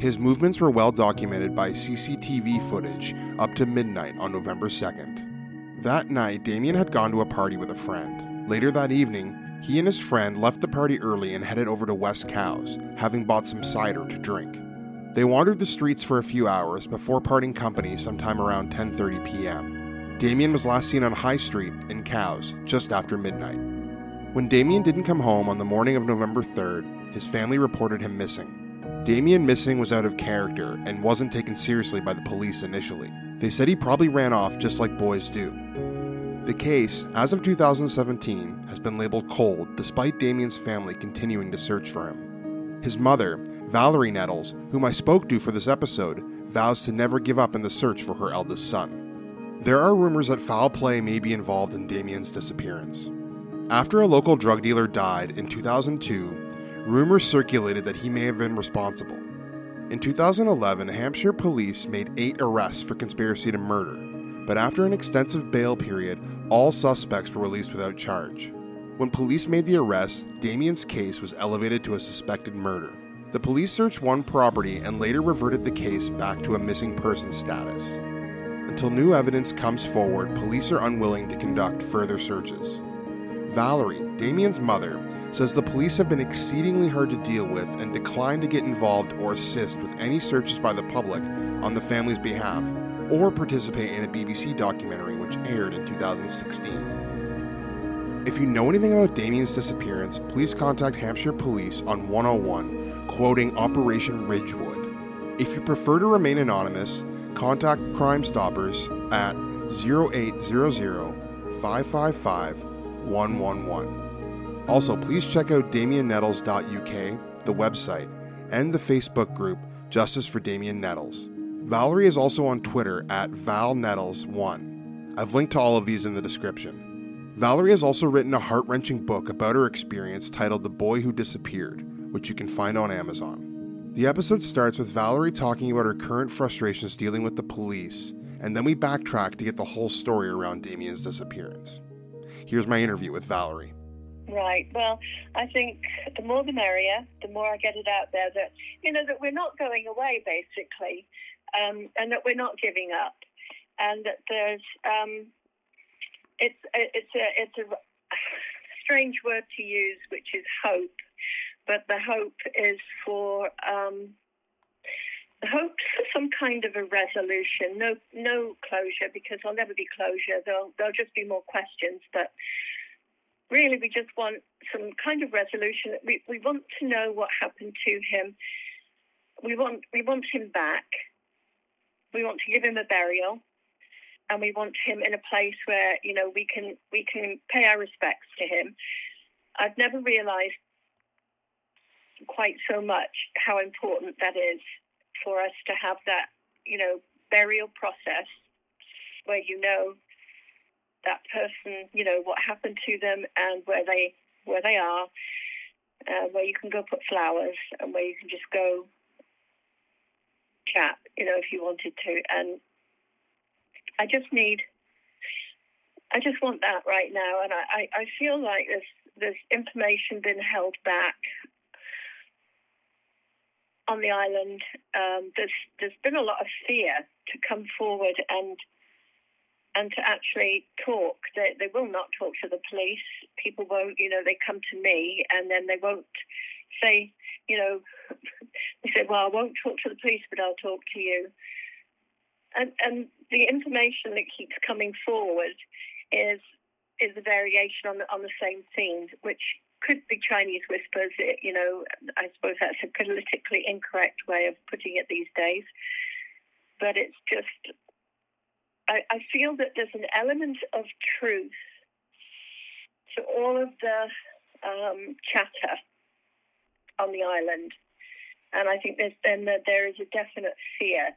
His movements were well documented by CCTV footage up to midnight on November 2nd. That night, Damien had gone to a party with a friend. Later that evening, he and his friend left the party early and headed over to West Cowes, having bought some cider to drink. They wandered the streets for a few hours before parting company sometime around 10:30 p.m. Damien was last seen on High Street in Cowes just after midnight. When Damien didn't come home on the morning of November 3rd, his family reported him missing. Damien missing was out of character and wasn't taken seriously by the police initially. They said he probably ran off just like boys do. The case, as of 2017, has been labeled cold despite Damien's family continuing to search for him. His mother, Valerie Nettles, whom I spoke to for this episode, vows to never give up in the search for her eldest son. There are rumors that foul play may be involved in Damien's disappearance. After a local drug dealer died in 2002, rumors circulated that he may have been responsible. In 2011, Hampshire police made eight arrests for conspiracy to murder, but after an extensive bail period, all suspects were released without charge. When police made the arrest, Damien's case was elevated to a suspected murder. The police searched one property and later reverted the case back to a missing person status. Until new evidence comes forward, police are unwilling to conduct further searches. Valerie, Damien's mother, says the police have been exceedingly hard to deal with and declined to get involved or assist with any searches by the public on the family's behalf or participate in a BBC documentary which aired in 2016. If you know anything about Damien's disappearance, please contact Hampshire Police on 101 quoting Operation Ridgewood. If you prefer to remain anonymous, contact Crimestoppers at 0800 555 111. Also, please check out damiennettles.uk, the website, and the Facebook group Justice for Damien Nettles. Valerie is also on Twitter at ValNettles1. I've linked to all of these in the description. Valerie has also written a heart wrenching book about her experience titled The Boy Who Disappeared, which you can find on Amazon. The episode starts with Valerie talking about her current frustrations dealing with the police, and then we backtrack to get the whole story around Damien's disappearance. Here's my interview with Valerie. Right. Well, I think the more the merrier. The more I get it out there that you know that we're not going away, basically, um, and that we're not giving up, and that there's um, it's it's a it's a strange word to use, which is hope but the hope is for um, hope for some kind of a resolution. No, no closure because there'll never be closure. There'll there'll just be more questions. But really, we just want some kind of resolution. We we want to know what happened to him. We want we want him back. We want to give him a burial, and we want him in a place where you know we can we can pay our respects to him. I've never realised quite so much how important that is for us to have that you know burial process where you know that person, you know, what happened to them and where they where they are, uh, where you can go put flowers and where you can just go chat, you know, if you wanted to. And I just need, I just want that right now. And I, I, I feel like there's there's information been held back on the island. Um, there's there's been a lot of fear to come forward and and to actually talk. They, they will not talk to the police. People won't, you know, they come to me and then they won't say, you know, they say, well, I won't talk to the police, but I'll talk to you. And, and the information that keeps coming forward is is a variation on the on the same theme, which could be Chinese whispers. You know, I suppose that's a politically incorrect way of putting it these days. But it's just I, I feel that there's an element of truth to all of the um, chatter on the island. And I think there's then that there is a definite fear.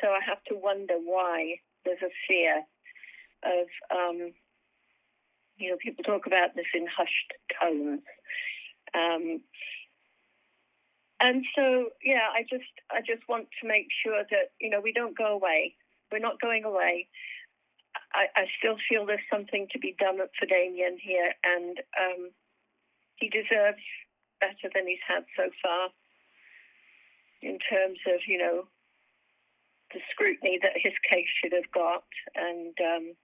So I have to wonder why there's a fear of, um, you know, people talk about this in hushed tones. Um, and so, yeah, I just, I just want to make sure that you know we don't go away. We're not going away. I, I still feel there's something to be done for Damien here, and um, he deserves better than he's had so far in terms of, you know, the scrutiny that his case should have got. And um,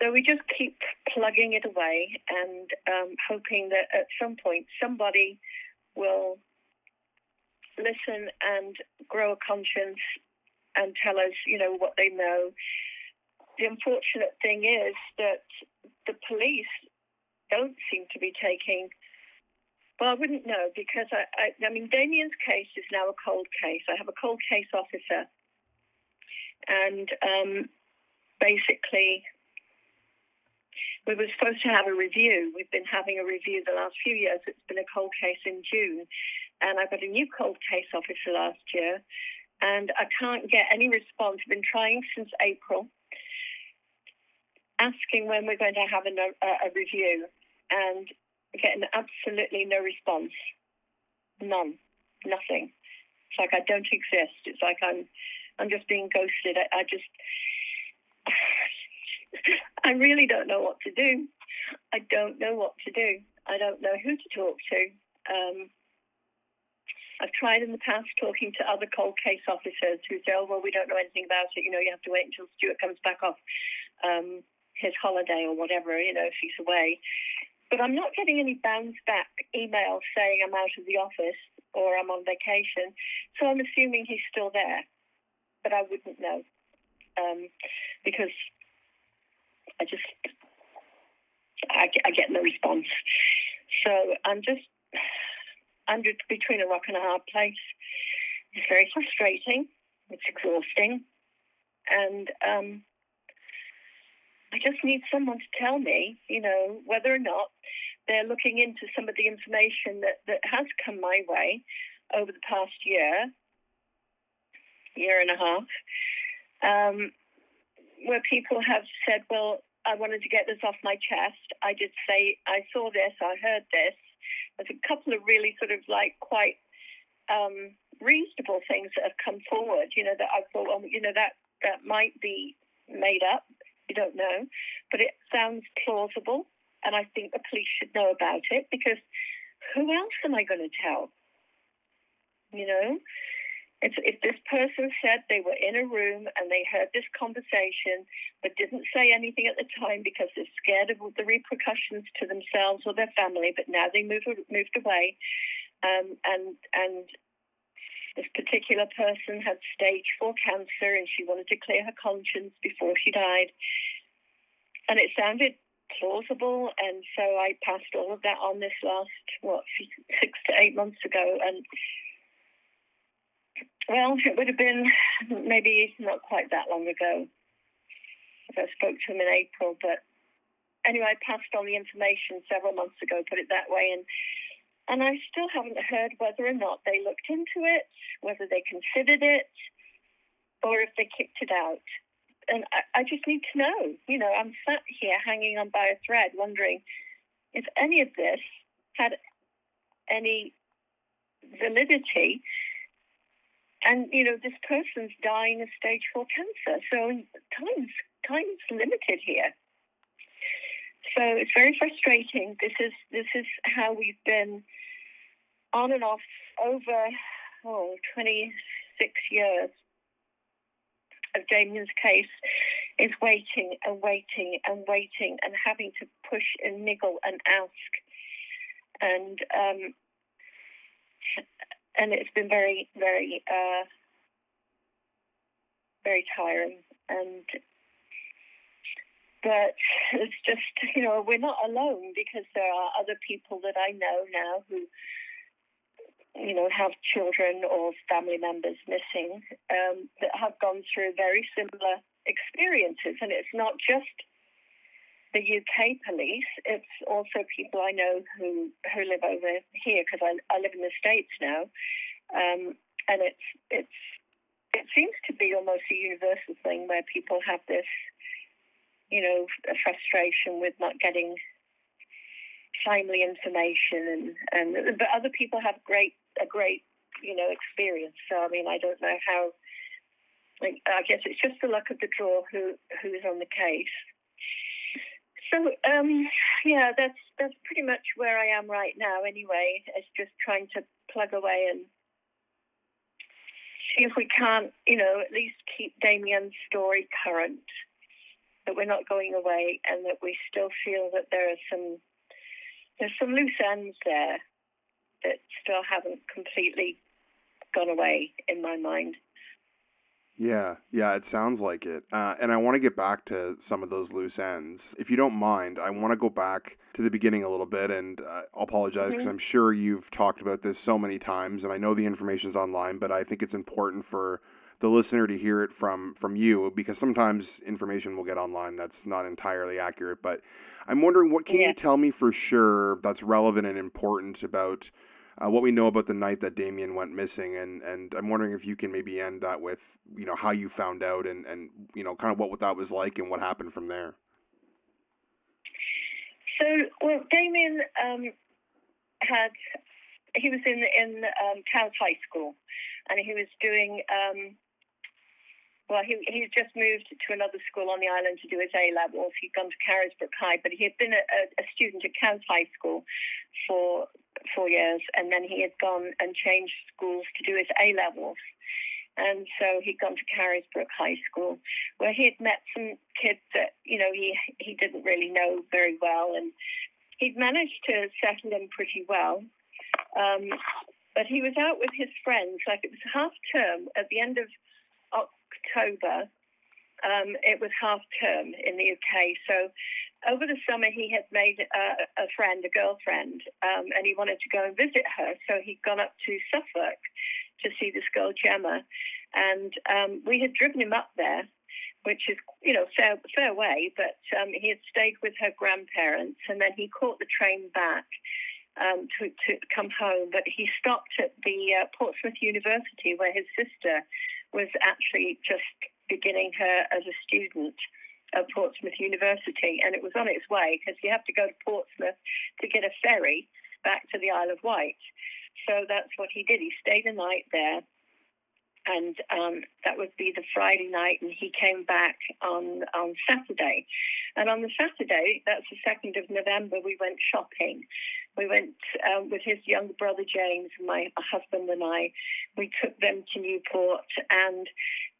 so we just keep plugging it away and um, hoping that at some point somebody will listen and grow a conscience and tell us, you know, what they know. The unfortunate thing is that the police don't seem to be taking. Well, I wouldn't know because I, I, I mean, Damien's case is now a cold case. I have a cold case officer, and um, basically, we were supposed to have a review. We've been having a review the last few years. It's been a cold case in June, and I got a new cold case officer last year, and I can't get any response. I've been trying since April, asking when we're going to have a, a review, and getting absolutely no response. None. Nothing. It's like I don't exist. It's like I'm, I'm just being ghosted. I, I just, I really don't know what to do. I don't know what to do. I don't know who to talk to. Um, I've tried in the past talking to other cold case officers who say, oh, well, we don't know anything about it. You know, you have to wait until Stuart comes back off um, his holiday or whatever, you know, if he's away. But I'm not getting any bounce back emails saying I'm out of the office or I'm on vacation. So I'm assuming he's still there. But I wouldn't know um, because I just, I, I get no response. So I'm just I'm just between a rock and a hard place. It's very frustrating. It's exhausting. And um, I just need someone to tell me, you know, whether or not they're looking into some of the information that, that has come my way over the past year, year and a half, um, where people have said, well, I wanted to get this off my chest. I did say, I saw this, I heard this. There's a couple of really sort of like quite um, reasonable things that have come forward. You know that I thought, well, you know that that might be made up. You don't know, but it sounds plausible, and I think the police should know about it because who else am I going to tell? You know, if, if this person said they were in a room and they heard this conversation but didn't say anything at the time because they're scared of the repercussions to themselves or their family, but now they moved moved away, um, and and this particular person had stage four cancer and she wanted to clear her conscience before she died, and it sounded plausible, and so I passed all of that on this last what six to eight months ago, and well, it would have been maybe not quite that long ago. I spoke to him in April, but anyway, I passed on the information several months ago, put it that way, and and I still haven't heard whether or not they looked into it, whether they considered it, or if they kicked it out. And I, I just need to know. You know, I'm sat here hanging on by a thread, wondering if any of this had any validity. And you know, this person's dying of stage four cancer, so time's time's limited here. So it's very frustrating. This is this is how we've been on and off over oh, 26 years of Damien's case is waiting and waiting and waiting and having to push and niggle and ask. And um, and it's been very, very, uh, very tiring. And but it's just you know we're not alone because there are other people that I know now who you know have children or family members missing um, that have gone through very similar experiences, and it's not just the UK police; it's also people I know who who live over here because I, I live in the states now, um, and it's it's it seems to be almost a universal thing where people have this you know, frustration with not getting timely information, and, and but other people have great a great you know experience. So I mean, I don't know how. I guess it's just the luck of the draw who who's on the case. So um, yeah, that's that's pretty much where I am right now. Anyway, it's just trying to plug away and see if we can't, you know, at least keep Damien's story current that we're not going away and that we still feel that there are some there's some loose ends there that still haven't completely gone away in my mind. Yeah, yeah, it sounds like it. Uh, and I want to get back to some of those loose ends. If you don't mind, I want to go back to the beginning a little bit, and uh, I'll apologize because mm-hmm. I'm sure you've talked about this so many times, and I know the information's online, but I think it's important for the listener to hear it from from you because sometimes information will get online that's not entirely accurate. But I'm wondering, what can yeah. you tell me for sure that's relevant and important about uh, what we know about the night that Damien went missing? And and I'm wondering if you can maybe end that with you know how you found out and and you know kind of what that was like and what happened from there. So well, Damien um, had he was in in um, High School, and he was doing um, well, he, he's just moved to another school on the island to do his A levels. He'd gone to Carisbrooke High, but he had been a, a student at Cowes High School for four years, and then he had gone and changed schools to do his A levels. And so he'd gone to Carisbrooke High School, where he had met some kids that you know he he didn't really know very well, and he'd managed to settle in pretty well. Um, but he was out with his friends, like it was half term at the end of October, um, it was half term in the UK. So over the summer, he had made a, a friend, a girlfriend, um, and he wanted to go and visit her. So he'd gone up to Suffolk to see this girl, Gemma. And um, we had driven him up there, which is, you know, fair, fair way, but um, he had stayed with her grandparents and then he caught the train back. Um, to, to come home, but he stopped at the uh, Portsmouth University where his sister was actually just beginning her as a student at Portsmouth University, and it was on its way because you have to go to Portsmouth to get a ferry back to the Isle of Wight. So that's what he did. He stayed a night there, and um, that would be the Friday night, and he came back on on Saturday. And on the Saturday, that's the second of November, we went shopping. We went um, with his younger brother James, and my husband and I. We took them to Newport, and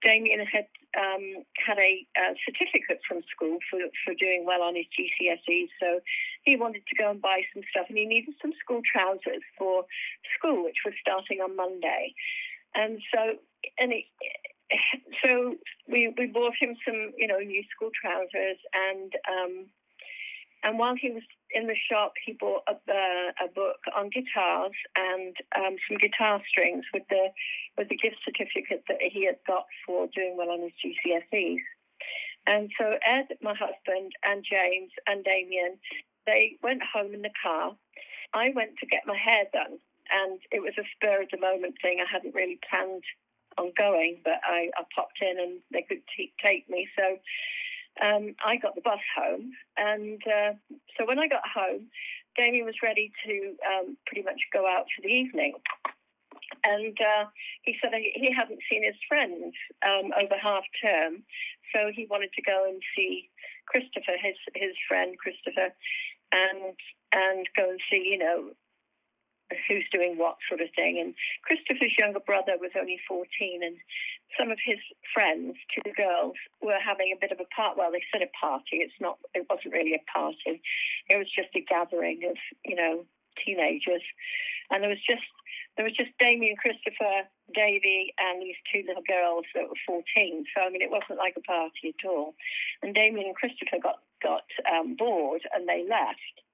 Damien had um, had a, a, certificate from school for, for doing well on his GCSEs. So he wanted to go and buy some stuff, and he needed some school trousers for school, which was starting on Monday. And so, and it, so we we bought him some, you know, new school trousers, and um, And while he was in the shop, he bought a, uh, a book on guitars and um, some guitar strings with the with the gift certificate that he had got for doing well on his GCSEs. And so Ed, my husband, and James and Damien, they went home in the car. I went to get my hair done, and it was a spur of the moment thing. I hadn't really planned on going, but I, I popped in and they could t- take me. So um, I got the bus home, and uh, so when I got home, Damien was ready to um, pretty much go out for the evening. And uh, he said he hadn't seen his friends um, over half term, so he wanted to go and see Christopher, his his friend Christopher, and and go and see, you know, who's doing what sort of thing. And Christopher's younger brother was only 14, and some of his friends, two girls, were having a bit of a part. Well, they said a party. It's not. It wasn't really a party. It was just a gathering of, you know, teenagers, and there was just there was just Damien, Christopher, Davy, and these two little girls that were 14. So I mean, it wasn't like a party at all. And Damien and Christopher got got um, bored and they left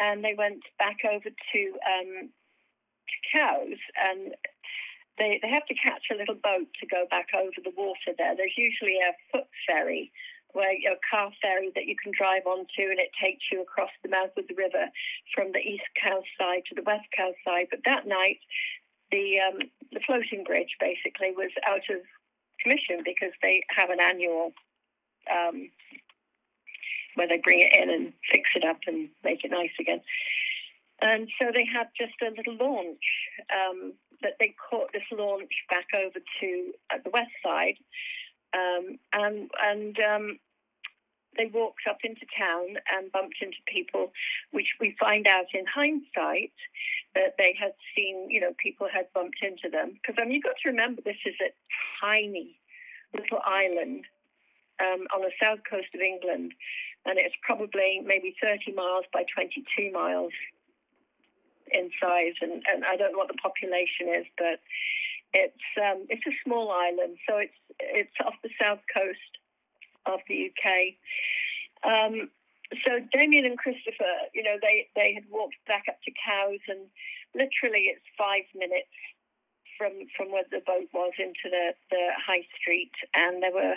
and they went back over to, um, to Cowes and they, they have to catch a little boat to go back over the water there. There's usually a foot ferry where a car ferry that you can drive onto and it takes you across the mouth of the river from the East Cowes side to the West Cowes side. But that night, the um, the floating bridge basically was out of commission because they have an annual um, where they bring it in and fix it up and make it nice again. And so they had just a little launch um, that they caught this launch back over to the west side, um, and and um, they walked up into town and bumped into people, which we find out in hindsight that they had seen. You know, people had bumped into them because I mean you've got to remember this is a tiny little island um, on the south coast of England and it's probably maybe 30 miles by 22 miles in size. And, and I don't know what the population is, but it's um, it's a small island, so it's it's off the south coast of the UK. Um, so Damien and Christopher, you know, they they had walked back up to Cowes, and literally it's five minutes from from where the boat was into the the high street, and there were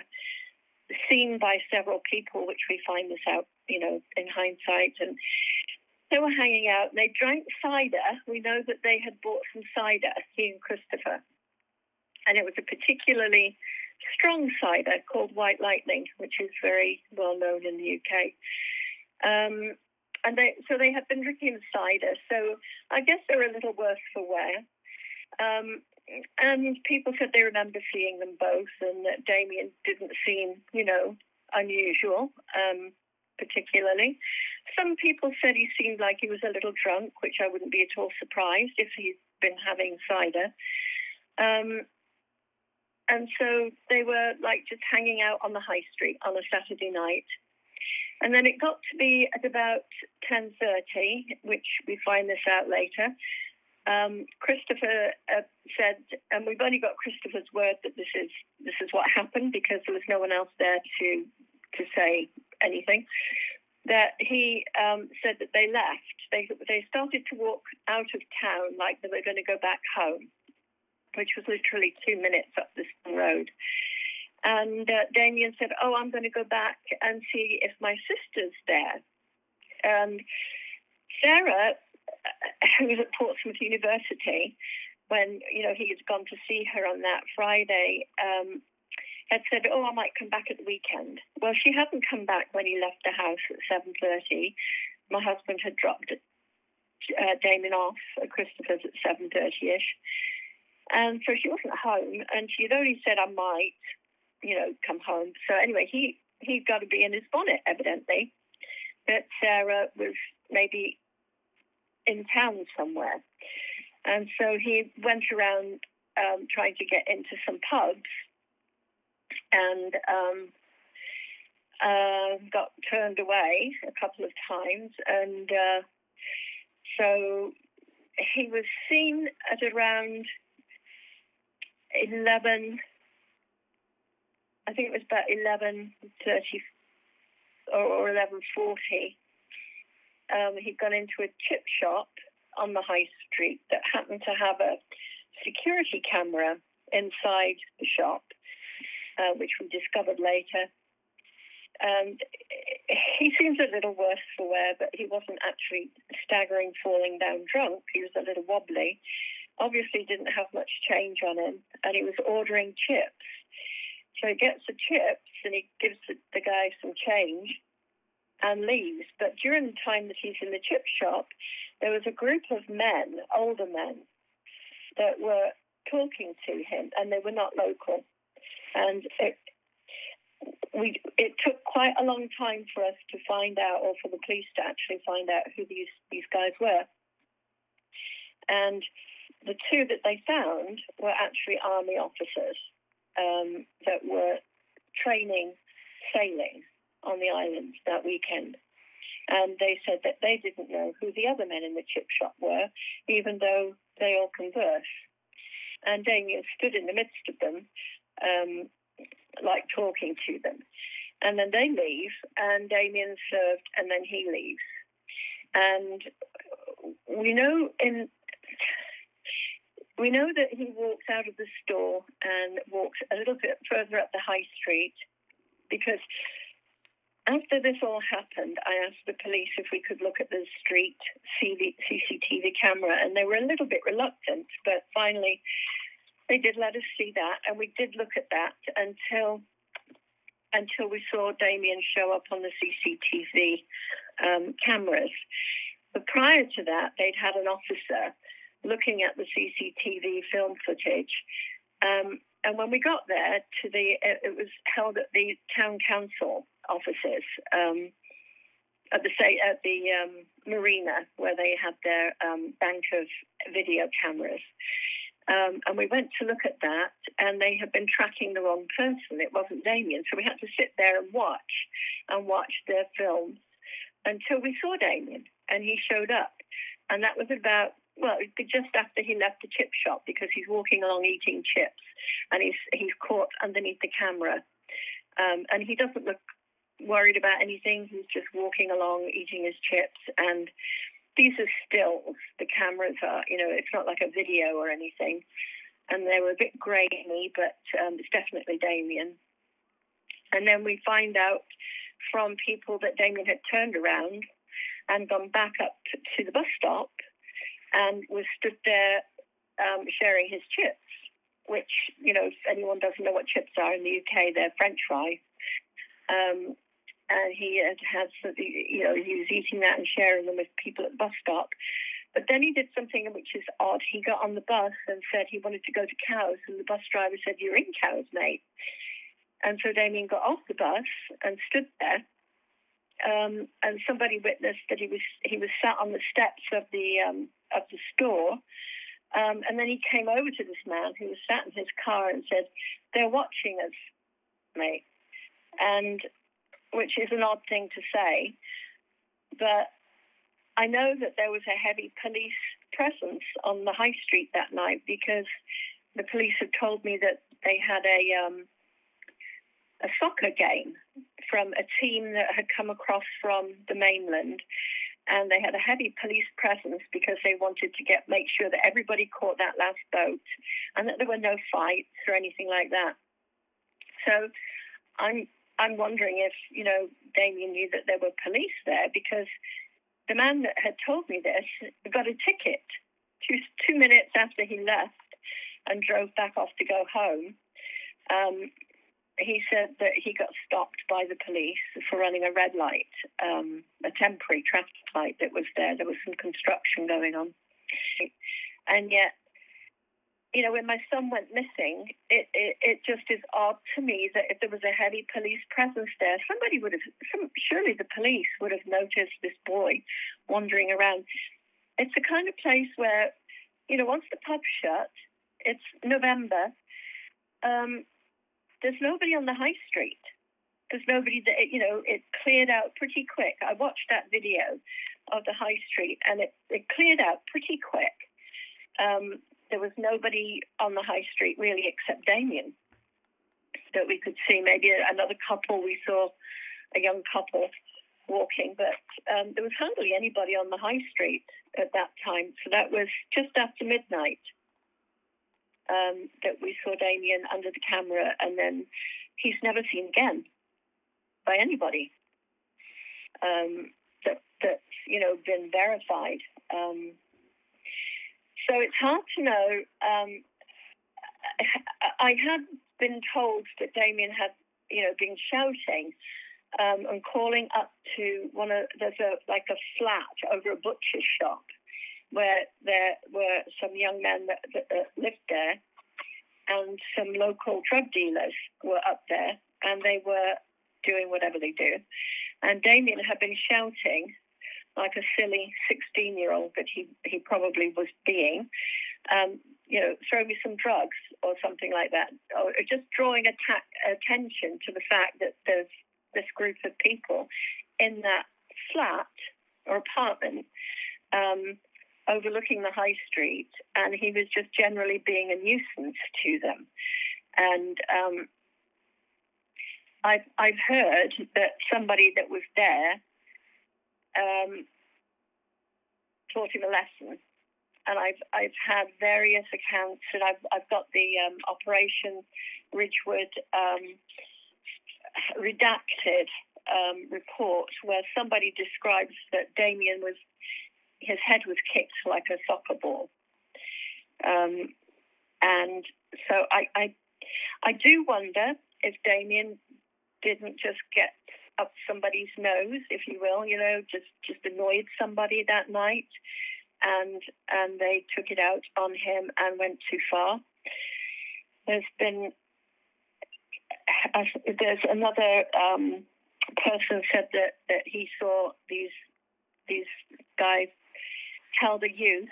seen by several people, which we find this out, you know, in hindsight. And they were hanging out. They drank cider. We know that they had bought some cider, he and Christopher. And it was a particularly strong cider called White Lightning, which is very well known in the UK. Um, and they, so they had been drinking cider. So I guess they're a little worse for wear. Um, and people said they remember seeing them both, and that Damien didn't seem, you know, unusual, um, particularly. Some people said he seemed like he was a little drunk, which I wouldn't be at all surprised if he'd been having cider. Um, and so they were like just hanging out on the high street on a Saturday night. And then it got to be at about 10.30, which we find this out later, um, Christopher uh, said, and we've only got Christopher's word that this is this is what happened because there was no one else there to to say anything. That he um, said that they left. They they started to walk out of town like they were going to go back home, which was literally two minutes up this road. And uh, Damien said, "Oh, I'm going to go back and see if my sister's there." And Sarah who was at Portsmouth University when you know he had gone to see her on that Friday. Um, had said, "Oh, I might come back at the weekend." Well, she hadn't come back when he left the house at seven thirty. My husband had dropped uh, Damien off at Christopher's at seven thirty ish, and so she wasn't home. And she had only said, "I might, you know, come home." So anyway, he he'd got to be in his bonnet evidently. But Sarah was maybe in town somewhere. And so he went around um, trying to get into some pubs and um, uh, got turned away a couple of times. And uh, so he was seen at around 11, I think it was about 11.30 or, or 11.40 um, he'd gone into a chip shop on the high street that happened to have a security camera inside the shop, uh, which we discovered later. And he seems a little worse for wear, but he wasn't actually staggering, falling down drunk. He was a little wobbly. Obviously, didn't have much change on him, and he was ordering chips. So he gets the chips and he gives the, the guy some change and leaves. But during the time that he's in the chip shop, there was a group of men, older men, that were talking to him, and they were not local. And it, we, it took quite a long time for us to find out, or for the police to actually find out who these, these guys were. And the two that they found were actually army officers um, that were training sailing on the island that weekend. And they said that they didn't know who the other men in the chip shop were, even though they all conversed. And Damien stood in the midst of them, um, like talking to them. And then they leave, and Damien served, and then he leaves. And we know in we know that he walks out of the store and walks a little bit further up the high street because after this all happened, I asked the police if we could look at the street CCTV camera, and they were a little bit reluctant, but finally they did let us see that, and we did look at that until until we saw Damien show up on the CCTV um, cameras. But prior to that, they'd had an officer looking at the CCTV film footage. Um, and when we got there to the, it was held at the town council offices um, at the say at the um, marina where they had their um, bank of video cameras. Um, and we went to look at that, and they had been tracking the wrong person. It wasn't Damien, so we had to sit there and watch and watch their films until we saw Damien, and he showed up, and that was about well, just after he left the chip shop because he's walking along eating chips, and he's he's caught underneath the camera, um, and he doesn't look worried about anything. He's just walking along eating his chips, and these are stills. The cameras are, you know, it's not like a video or anything, and they were a bit grainy, but um, it's definitely Damien. And then we find out from people that Damien had turned around and gone back up to the bus stop and was stood there um, sharing his chips, which, you know, if anyone doesn't know what chips are in the UK, they're French fries. Um, and he had had, you know, he was eating that and sharing them with people at the bus stop. But then he did something which is odd. He got on the bus and said he wanted to go to Cowes, and the bus driver said, "You're in Cowes, mate." And so Damien got off the bus and stood there. Um, and somebody witnessed that he was he was sat on the steps of the um, of the store. Um, and then he came over to this man who was sat in his car and said, They're watching us, mate. And which is an odd thing to say. But I know that there was a heavy police presence on the high street that night because the police had told me that they had a um, a soccer game from a team that had come across from the mainland and they had a heavy police presence because they wanted to get make sure that everybody caught that last boat and that there were no fights or anything like that. So I'm I'm wondering if, you know, Damien knew that there were police there because the man that had told me this got a ticket two two minutes after he left and drove back off to go home. Um, he said that he got stopped by the police for running a red light, um, a temporary traffic light that was there. There was some construction going on. And yet, you know, when my son went missing, it, it, it just is odd to me that if there was a heavy police presence there, somebody would have, some, surely the police would have noticed this boy wandering around. It's the kind of place where, you know, once the pub's shut, it's November. Um, there's nobody on the high street. There's nobody that, you know, it cleared out pretty quick. I watched that video of the high street and it, it cleared out pretty quick. Um, there was nobody on the high street really except Damien that we could see. Maybe another couple. We saw a young couple walking, but um, there was hardly anybody on the high street at that time. So that was just after midnight um, that we saw Damien under the camera, and then he's never seen again by anybody. Um, that that's you know been verified. So it's hard to know. Um, I had been told that Damien had you know been shouting um, and calling up to one of there's a like a flat over a butcher's shop where there were some young men that, that, that lived there and some local drug dealers were up there and they were doing whatever they do. And Damien had been shouting like a silly 16 year old that he, he probably was being, um, you know, throw me some drugs or something like that, or just drawing attention to the fact that there's this group of people in that flat or apartment um, overlooking the high street, and he was just generally being a nuisance to them. And um, I've, I've heard that somebody that was there um, taught him a lesson. And I've I've had various accounts, and I've I've got the um, Operation Ridgewood um, redacted um, report where somebody describes that Damien was his head was kicked like a soccer ball. Um, and so I, I, I do wonder if Damien didn't just get up somebody's nose, if you will, you know, just just annoyed somebody that night, and and they took it out on him and went too far. There's been there's another um, person said that that he saw these these guys held a youth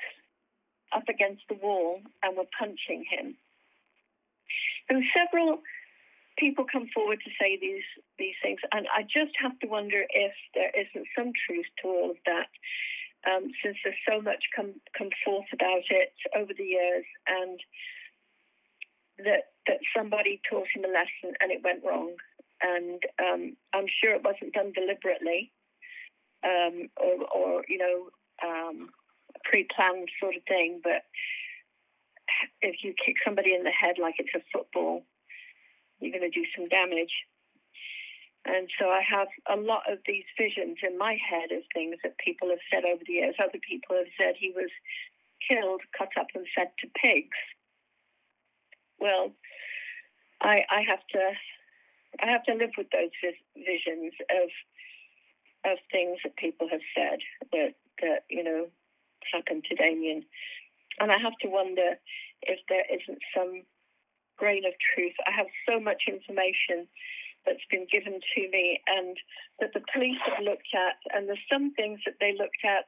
up against the wall and were punching him. There were several people come forward to say these these things, and I just have to wonder if there isn't some truth to all of that, um, since there's so much come come forth about it over the years, and that that somebody taught him a lesson and it went wrong, and um, I'm sure it wasn't done deliberately, um, or or you know um, pre-planned sort of thing, but if you kick somebody in the head like it's a football, you're going to do some damage. And so I have a lot of these visions in my head of things that people have said over the years. Other people have said he was killed, cut up, and fed to pigs. Well, I, I have to, I have to live with those visions of of things that people have said that that you know happened to Damien. And I have to wonder if there isn't some grain of truth. I have so much information that's been given to me and that the police have looked at, and there's some things that they looked at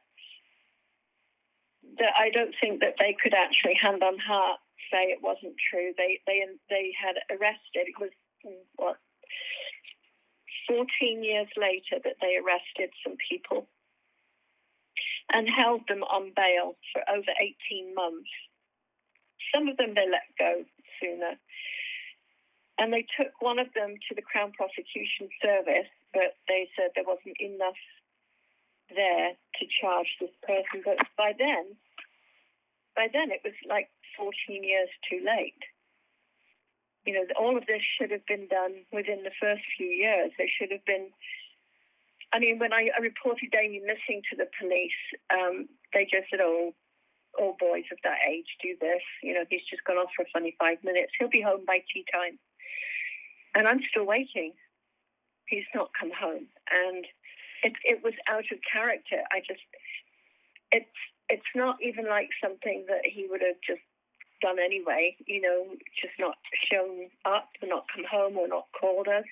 that I don't think that they could actually hand on heart say it wasn't true. They they they had arrested. It was what 14 years later that they arrested some people and held them on bail for over 18 months. Some of them they let go sooner. And they took one of them to the Crown Prosecution Service, but they said there wasn't enough there to charge this person. But by then, by then it was like 14 years too late. You know, all of this should have been done within the first few years. They should have been I mean, when I, I reported Damien missing to the police, um, they just said, oh, all boys of that age do this. You know, he's just gone off for a funny five minutes. He'll be home by tea time. And I'm still waiting. He's not come home. And it, it was out of character. I just, it's, it's not even like something that he would have just done anyway, you know, just not shown up or not come home or not called us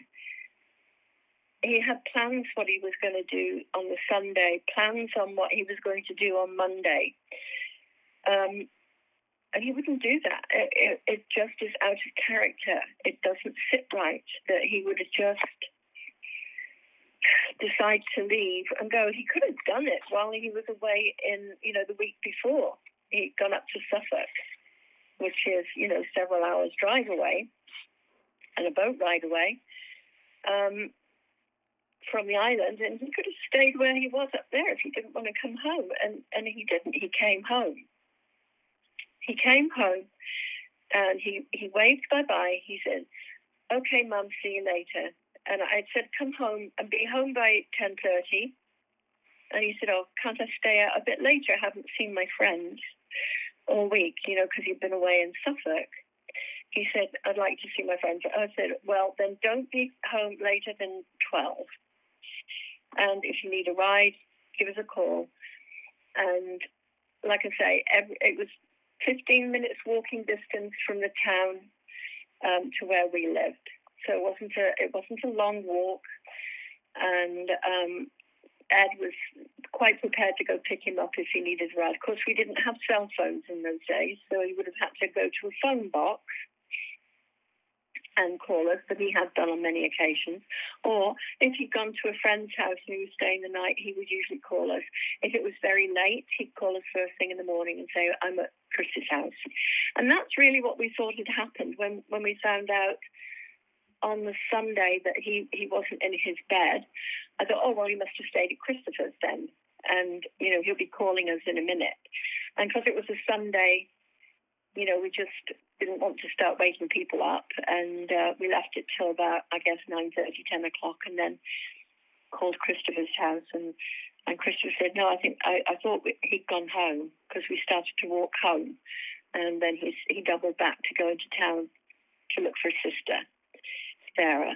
he had plans what he was going to do on the Sunday, plans on what he was going to do on Monday. Um, and he wouldn't do that. It, it, it, just is out of character. It doesn't sit right that he would just decide to leave and go. He could have done it while he was away in, you know, the week before. He'd gone up to Suffolk, which is, you know, several hours drive away and a boat ride away. Um, from the island, and he could have stayed where he was up there if he didn't want to come home. And and he didn't. He came home. He came home, and he he waved bye bye. He said, "Okay, Mum, see you later." And I said, "Come home and be home by ten thirty. And he said, "Oh, can't I stay out a bit later? I haven't seen my friends all week, you know, because he'd been away in Suffolk." He said, "I'd like to see my friends." I said, "Well, then don't be home later than twelve. And if you need a ride, give us a call. And like I say, every, it was 15 minutes walking distance from the town um, to where we lived. So it wasn't a it wasn't a long walk, and um, Ed was quite prepared to go pick him up if he needed a ride. Of course, we didn't have cell phones in those days, so he would have had to go to a phone box and call us, but he has done on many occasions. Or if he'd gone to a friend's house and he was staying the night, he would usually call us. If it was very late, he'd call us first thing in the morning and say, I'm at Chris's house. And that's really what we thought had happened when, when we found out on the Sunday that he, he wasn't in his bed. I thought, oh, well, he must have stayed at Christopher's then. And, you know, he'll be calling us in a minute. And because it was a Sunday, you know, we just didn't want to start waking people up, and uh, we left it till about, I guess, nine thirty, ten o'clock, and then called Christopher's house, and and Christopher said, no, I think I, I thought he'd gone home because we started to walk home, and then he he doubled back to go into town to look for his sister, Sarah,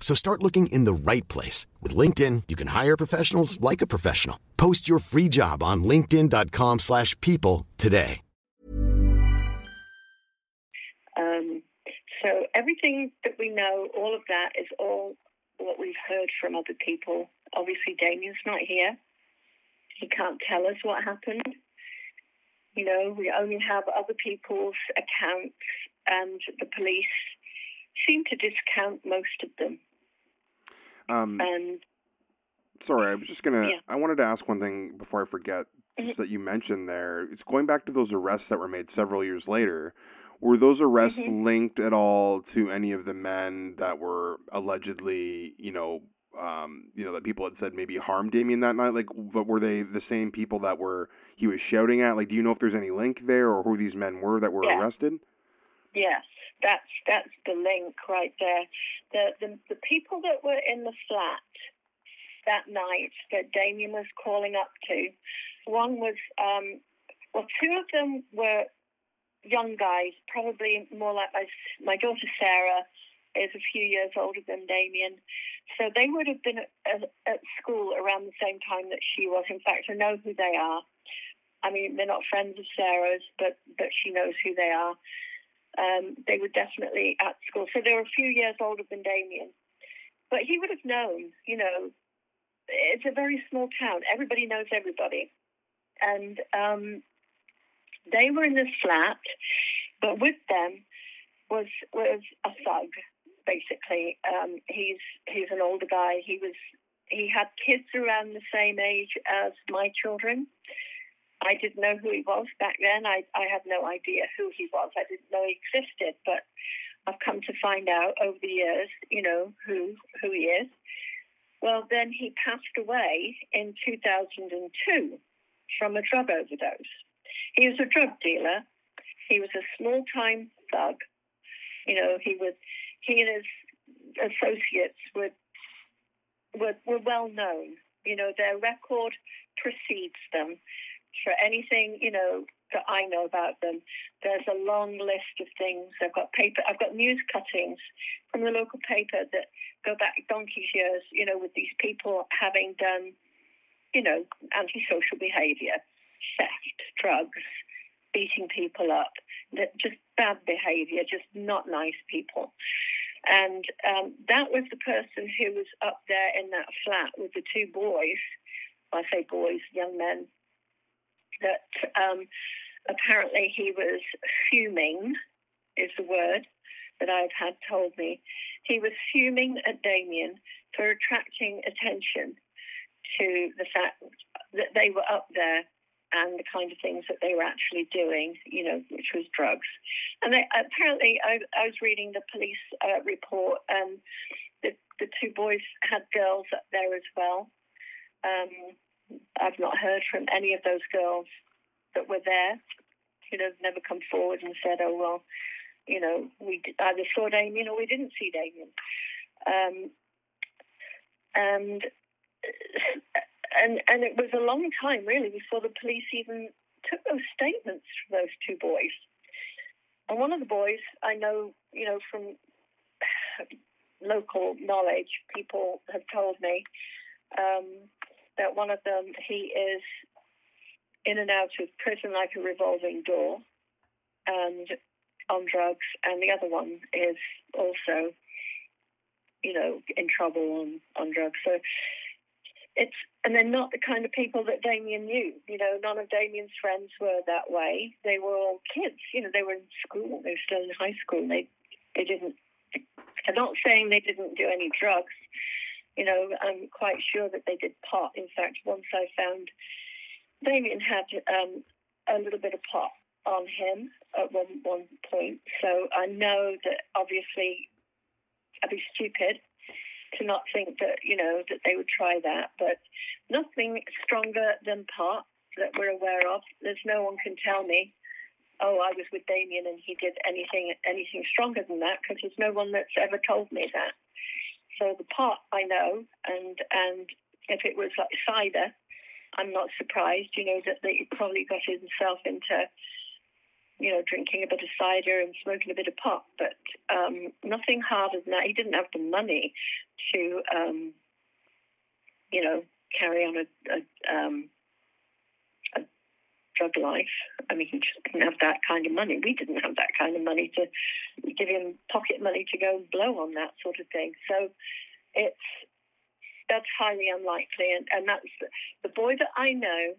So start looking in the right place. With LinkedIn, you can hire professionals like a professional. Post your free job on linkedin.com slash people today. Um, so everything that we know, all of that is all what we've heard from other people. Obviously, Damien's not here. He can't tell us what happened. You know, we only have other people's accounts, and the police seem to discount most of them. Um, and sorry, I was just gonna. Yeah. I wanted to ask one thing before I forget. Just that you mentioned there, it's going back to those arrests that were made several years later. Were those arrests Mhm. linked at all to any of the men that were allegedly, you know, um, you know, that people had said maybe harmed Damien that night? Like, but were they the same people that were he was shouting at? Like, do you know if there's any link there or who these men were that were Yeah. arrested? Yes, that's that's the link right there. The, the the people that were in the flat that night that Damien was calling up to, one was um, well, two of them were young guys, probably more like my my daughter Sarah is a few years older than Damien, so they would have been at, at, at school around the same time that she was. In fact, I know who they are. I mean, they're not friends of Sarah's, but but she knows who they are. Um, they were definitely at school, so they were a few years older than Damien. But he would have known, you know, it's a very small town. Everybody knows everybody, and um, they were in this flat, but with them was was a thug. Basically, um, he's he's an older guy. He was he had kids around the same age as my children, I didn't know who he was back then. I, I had no idea who he was. I didn't know he existed, but I've come to find out over the years, you know, who who he is. Well, then he passed away in 2002 from a drug overdose. He was a drug dealer. He was a small time thug. You know, he was he and his associates were were, were well known. You know, their record precedes them. For anything, you know, that I know about them, there's a long list of things. I've got paper, I've got news cuttings from the local paper that go back donkey's years, you know, with these people having done, you know, antisocial behaviour, theft, drugs, beating people up, that just bad behaviour, just not nice people. And um, that was the person who was up there in that flat with the two boys. I say boys, young men. That um, apparently he was fuming, is the word that I've had told me. He was fuming at Damien for attracting attention to the fact that they were up there and the kind of things that they were actually doing, you know, which was drugs. And they, apparently, I, I, was reading the police uh, report, and the, the two boys had girls up there as well. Um, I've not heard from any of those girls that were there. You know, never come forward and said, "Oh well, you know, we either saw Damien or we didn't see Damien." Um, and and and it was a long time really before the police even took those statements from those two boys. And one of the boys, I know, you know, from local knowledge, people have told me um, that one of them he is in and out of prison like a revolving door, and on drugs, and the other one is also, you know, in trouble on on drugs. So it's and they're not the kind of people that Damien knew. You know, none of Damien's friends were that way. They were all kids. You know, they were in school. They were still in high school. They they didn't. I'm not saying they didn't do any drugs. You know, I'm quite sure that they did pot. In fact, once I found Damien had um, a little bit of pot on him at one one point. So I know that obviously I'd be stupid to not think that you know that they would try that, but nothing stronger than pot that we're aware of. There's no one can tell me, oh, I was with Damien and he did anything anything stronger than that because there's no one that's ever told me that. So the pot I know, and and if it was like cider, I'm not surprised. You know that he probably got himself into you know, drinking a bit of cider and smoking a bit of pot, but um, nothing harder than that. He didn't have the money to, um, you know, carry on a, a, um, drug life. I mean, he just didn't have that kind of money. We didn't have that kind of money to give him pocket money to go and blow on that sort of thing. So it's that's highly unlikely. And, and that's the, the boy that I know,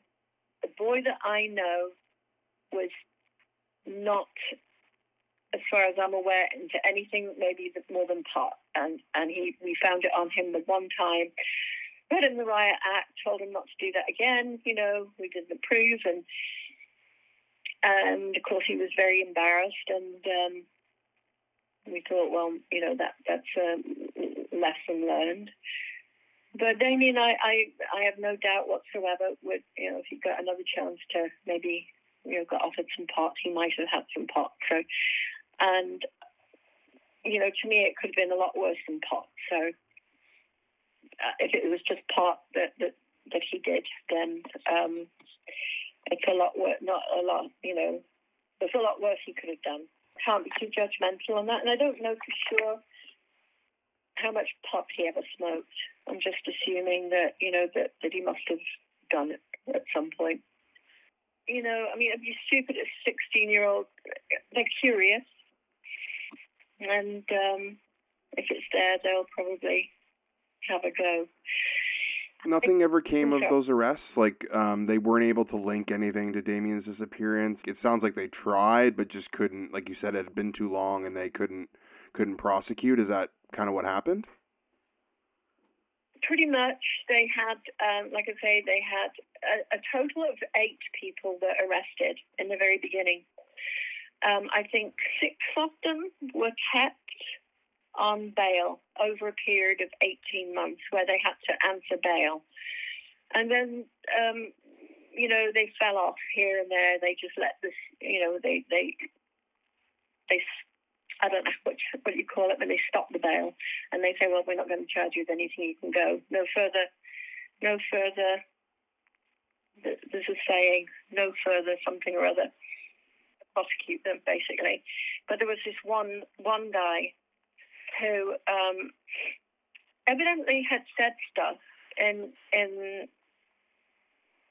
the boy that I know was not, as far as I'm aware, into anything maybe more than pot. And and he we found it on him the one time. Read him the riot act, told him not to do that again. You know, we didn't approve, and and of course he was very embarrassed. And um, we thought, well, you know, that that's a lesson learned. But Damien, I, I, I have no doubt whatsoever. Would you know, if he got another chance to maybe you know, got offered some pot, he might have had some pot. So, and you know, to me, it could have been a lot worse than pot. So, if it was just pot that that, that he did, then um, it's a lot worse. Not a lot, you know. There's a lot worse he could have done. Can't be too judgmental on that, and I don't know for sure how much pot he ever smoked. I'm just assuming that you know that that he must have done it at some point you know, I mean, it'd be stupid as 16 year old. They're curious. And um, if it's there, they'll probably have a go. Nothing ever came of those arrests. Like um, they weren't able to link anything to Damien's disappearance. It sounds like they tried, but just couldn't. Like you said, it had been too long, and they couldn't couldn't prosecute. Is that kind of what happened? pretty much they had, um, like I say, they had a, a, total of eight people were arrested in the very beginning. Um, I think six of them were kept on bail over a period of 18 months where they had to answer bail. And then, um, you know, they fell off here and there. They just let this, you know, they, they, they I don't know what, what you call it, when they stop the bail and they say, well, we're not going to charge you with anything, you can go. No further, no further, there's a saying, no further something or other, prosecute them basically. But there was this one, one guy who um, evidently had said stuff in, in,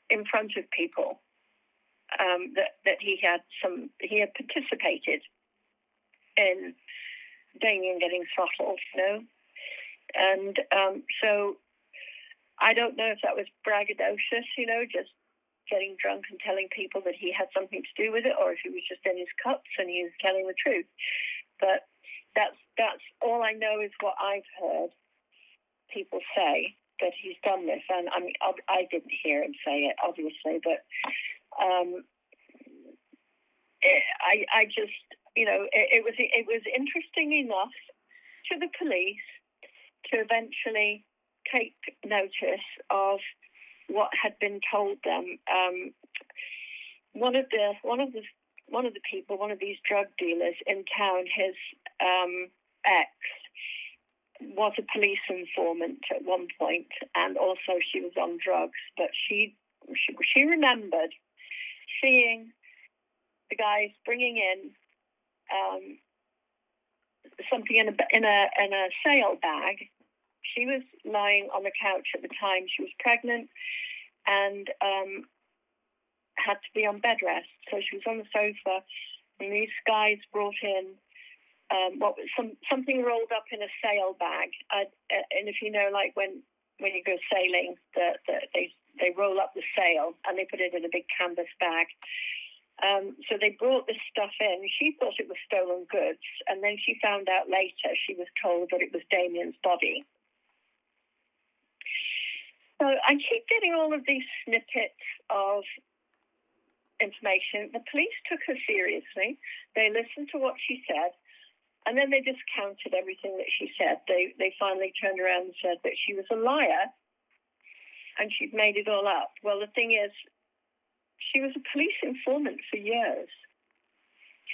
in front of people um, that, that he had some, he had participated in Damien getting throttled, you know. And um, so I don't know if that was braggadocious, you know, just getting drunk and telling people that he had something to do with it, or if he was just in his cups and he was telling the truth. But that's that's all I know is what I've heard people say that he's done this, and I mean I, didn't hear him say it, obviously, but um, it, I I just you know, it, it was it was interesting enough to the police to eventually take notice of what had been told them. Um, one of the one of the one of the people, one of these drug dealers in town, his um, ex was a police informant at one point, and also she was on drugs. But she she, she remembered seeing the guys bringing in um, something in a in a in a sail bag. She was lying on the couch at the time. She was pregnant and um, had to be on bed rest. So she was on the sofa, and these guys brought in um, what some something rolled up in a sail bag. Uh, and if you know, like when when you go sailing, the, the, they they roll up the sail and they put it in a big canvas bag. Um, so they brought this stuff in. She thought it was stolen goods, and then she found out later she was told that it was Damien's body. So I keep getting all of these snippets of information. The police took her seriously. They listened to what she said, and then they discounted everything that she said. They they finally turned around and said that she was a liar, and she'd made it all up. Well, the thing is, she was a police informant for years.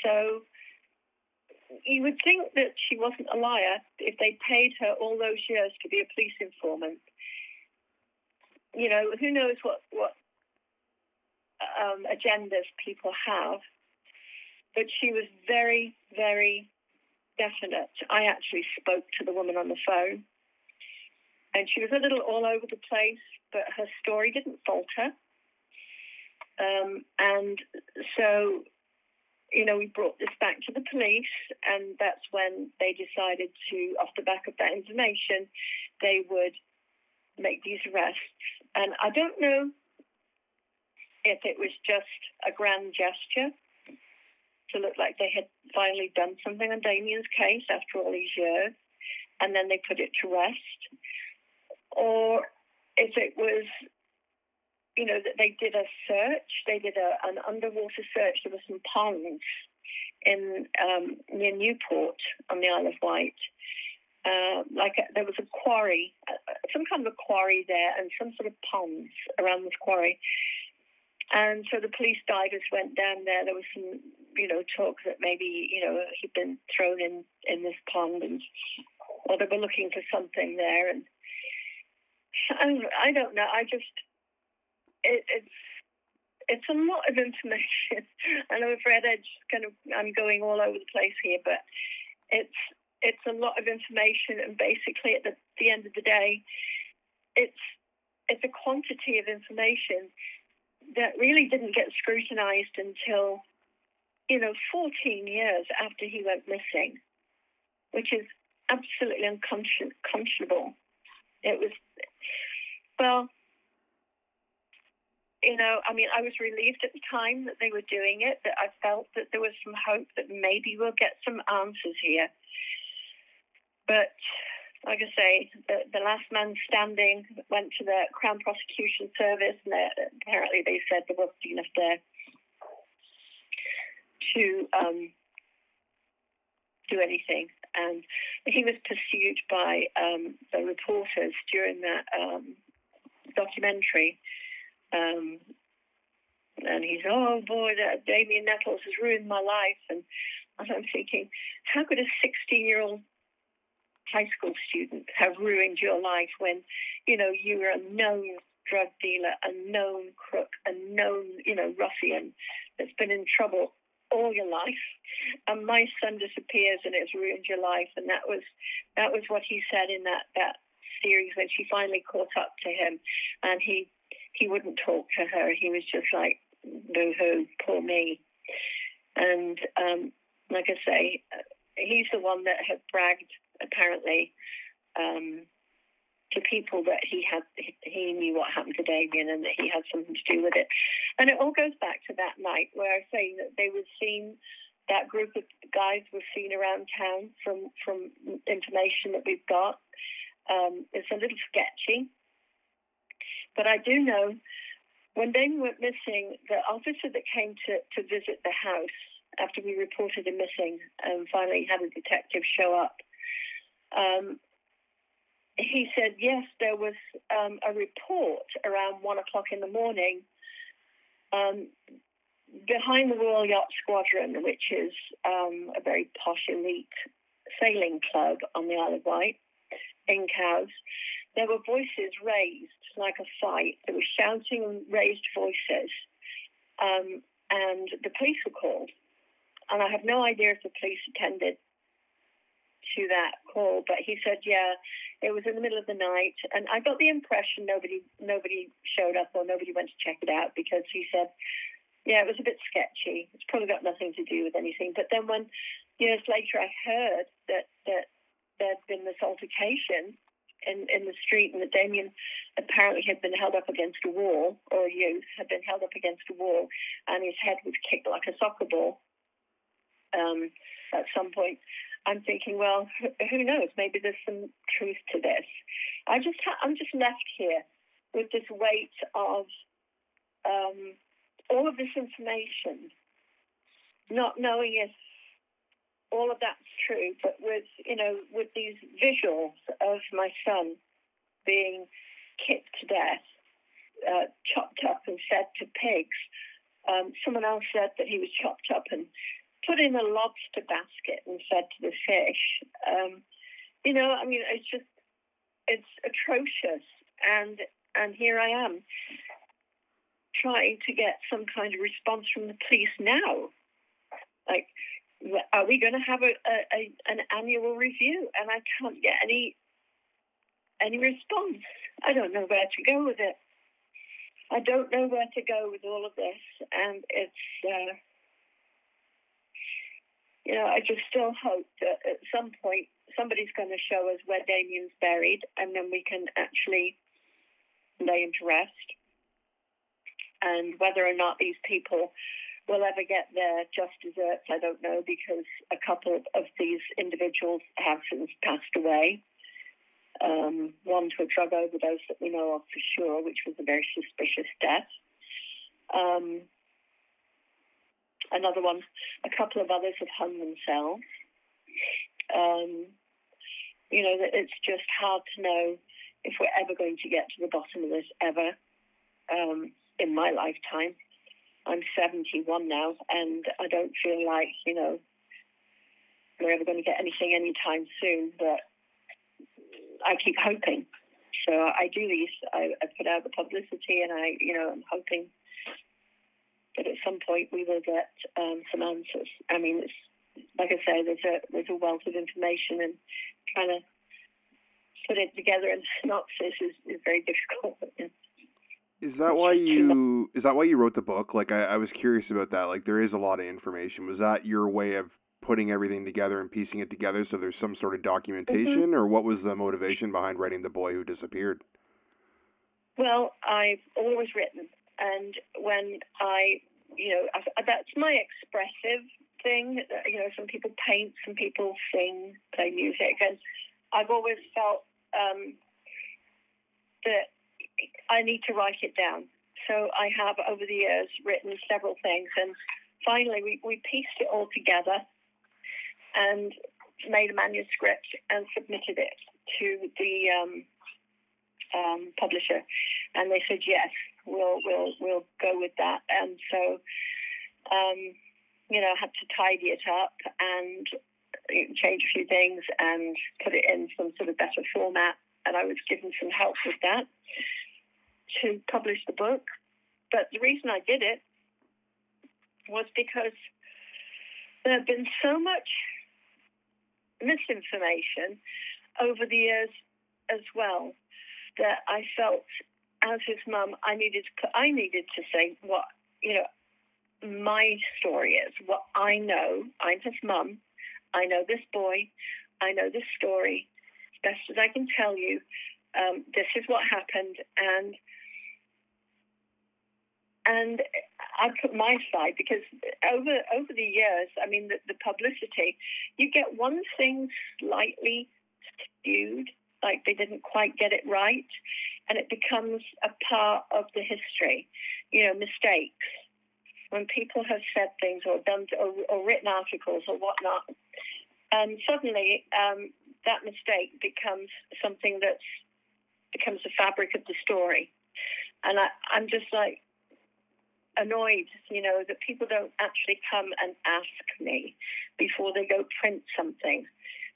So you would think that she wasn't a liar if they paid her all those years to be a police informant. You know, who knows what what um, agendas people have. But she was very, very definite. I actually spoke to the woman on the phone, and she was a little all over the place, but her story didn't falter. Um, and so, you know, we brought this back to the police, and that's when they decided to, off the back of that information, they would make these arrests. And I don't know if it was just a grand gesture to look like they had finally done something on Damien's case after all these years, and then they put it to rest, or if it was you know, that they did a search. They did a, an underwater search. There were some ponds in um, near Newport on the Isle of Wight. Uh, like a, there was a quarry, uh, some kind of a quarry there, and some sort of ponds around this quarry. And so the police divers went down there. There was some, you know, talk that maybe, you know, he'd been thrown in in this pond, and or they were looking for something there. And I don't know. I just it, it's it's a lot of information, and I'm afraid I just kind of I'm going all over the place here, but it's it's a lot of information, and basically at the, the end of the day, it's it's a quantity of information that really didn't get scrutinized until you know 14 years after he went missing, which is absolutely unconscionable. It was well, you know, I mean, I was relieved at the time that they were doing it, that I felt that there was some hope that maybe we'll get some answers here. But like I say, the, the last man standing went to the Crown Prosecution Service, and apparently they said there wasn't enough there to um, do anything. And he was pursued by um, the reporters during that um, documentary. Um, and he's, oh boy, that Damien Nettles has ruined my life. And I'm thinking, how could a 16 year old high school student have ruined your life when, you know, you were a known drug dealer, a known crook, a known, you know, ruffian that's been in trouble all your life. And my son disappears and it's ruined your life. And that was that was what he said in that, that series when she finally caught up to him and he he wouldn't talk to her. He was just like, boo hoo, poor me. And um, like I say, he's the one that had bragged apparently um, to people that he had he knew what happened to Damien and that he had something to do with it. And it all goes back to that night where I say that they were seen that group of guys were seen around town from from information that we've got. Um, it's a little sketchy, but I do know when Damien went missing, the officer that came to, to visit the house after we reported him missing and finally had a detective show up um, he said, yes, there was um, a report around one o'clock in the morning um, behind the Royal Yacht Squadron, which is um, a very posh elite sailing club on the Isle of Wight in Cowes. There were voices raised like a fight. There was shouting and raised voices. Um, and the police were called. And I have no idea if the police attended to that call, but he said, yeah, it was in the middle of the night, and I got the impression nobody nobody showed up or nobody went to check it out because he said, yeah, it was a bit sketchy. It's probably got nothing to do with anything. But then when years later I heard that that there'd been this altercation in, in the street and that Damien apparently had been held up against a wall, or a youth had been held up against a wall, and his head was kicked like a soccer ball um, at some point. I'm thinking, well, who knows? Maybe there's some truth to this. I just ha- I'm just left here with this weight of um, all of this information, not knowing if all of that's true, but with you know with these visuals of my son being kicked to death, uh, chopped up and fed to pigs. Um, someone else said that he was chopped up and put in a lobster basket and fed to the fish. Um, you know, I mean, it's just it's atrocious, and and here I am trying to get some kind of response from the police now. Like, are we going to have a, a, a an annual review? And I can't get any any response. I don't know where to go with it. I don't know where to go with all of this, and it's. Uh, you know, I just still hope that at some point somebody's going to show us where Damien's buried, and then we can actually lay him to rest. And whether or not these people will ever get their just desserts, I don't know, because a couple of these individuals have since passed away. Um, one to a drug overdose that we know of for sure, which was a very suspicious death. Um, another one, a couple of others have hung themselves. Um, you know, it's just hard to know if we're ever going to get to the bottom of this ever um, in my lifetime. I'm 71 now, and I don't feel like, you know, we're ever going to get anything anytime soon, but I keep hoping. So I do these, I, I put out the publicity, and I, you know, I'm hoping but at some point we will get um, some answers. I mean, it's like I say, there's a there's a wealth of information, and trying to put it together in synopsis is, is very difficult. Is that why you is that why you wrote the book? Like I, I was curious about that. Like there is a lot of information. Was that your way of putting everything together and piecing it together so there's some sort of documentation, mm-hmm. or what was the motivation behind writing The Boy Who Disappeared? Well, I've always written and when I, you know, that's my expressive thing. You know, some people paint, some people sing, play music, and I've always felt um, that I need to write it down. So I have over the years written several things, and finally we, we pieced it all together and made a manuscript and submitted it to the um, um, publisher, and they said yes, we'll we'll we'll go with that. And so, um, you know, I had to tidy it up and change a few things and put it in some sort of better format. And I was given some help with that to publish the book. But the reason I did it was because there had been so much misinformation over the years as well that I felt as his mum I needed to I needed to say what you know my story is what I know. I'm his mum. I know this boy. I know this story. As best as I can tell you um, this is what happened. And and I put my side because over over the years, I mean, the, the publicity, you get one thing slightly skewed, like they didn't quite get it right, and it becomes a part of the history. You know, mistakes when people have said things or done or, or written articles or whatnot, and suddenly um, that mistake becomes something that becomes the fabric of the story. And I, I'm just like, annoyed, you know, that people don't actually come and ask me before they go print something.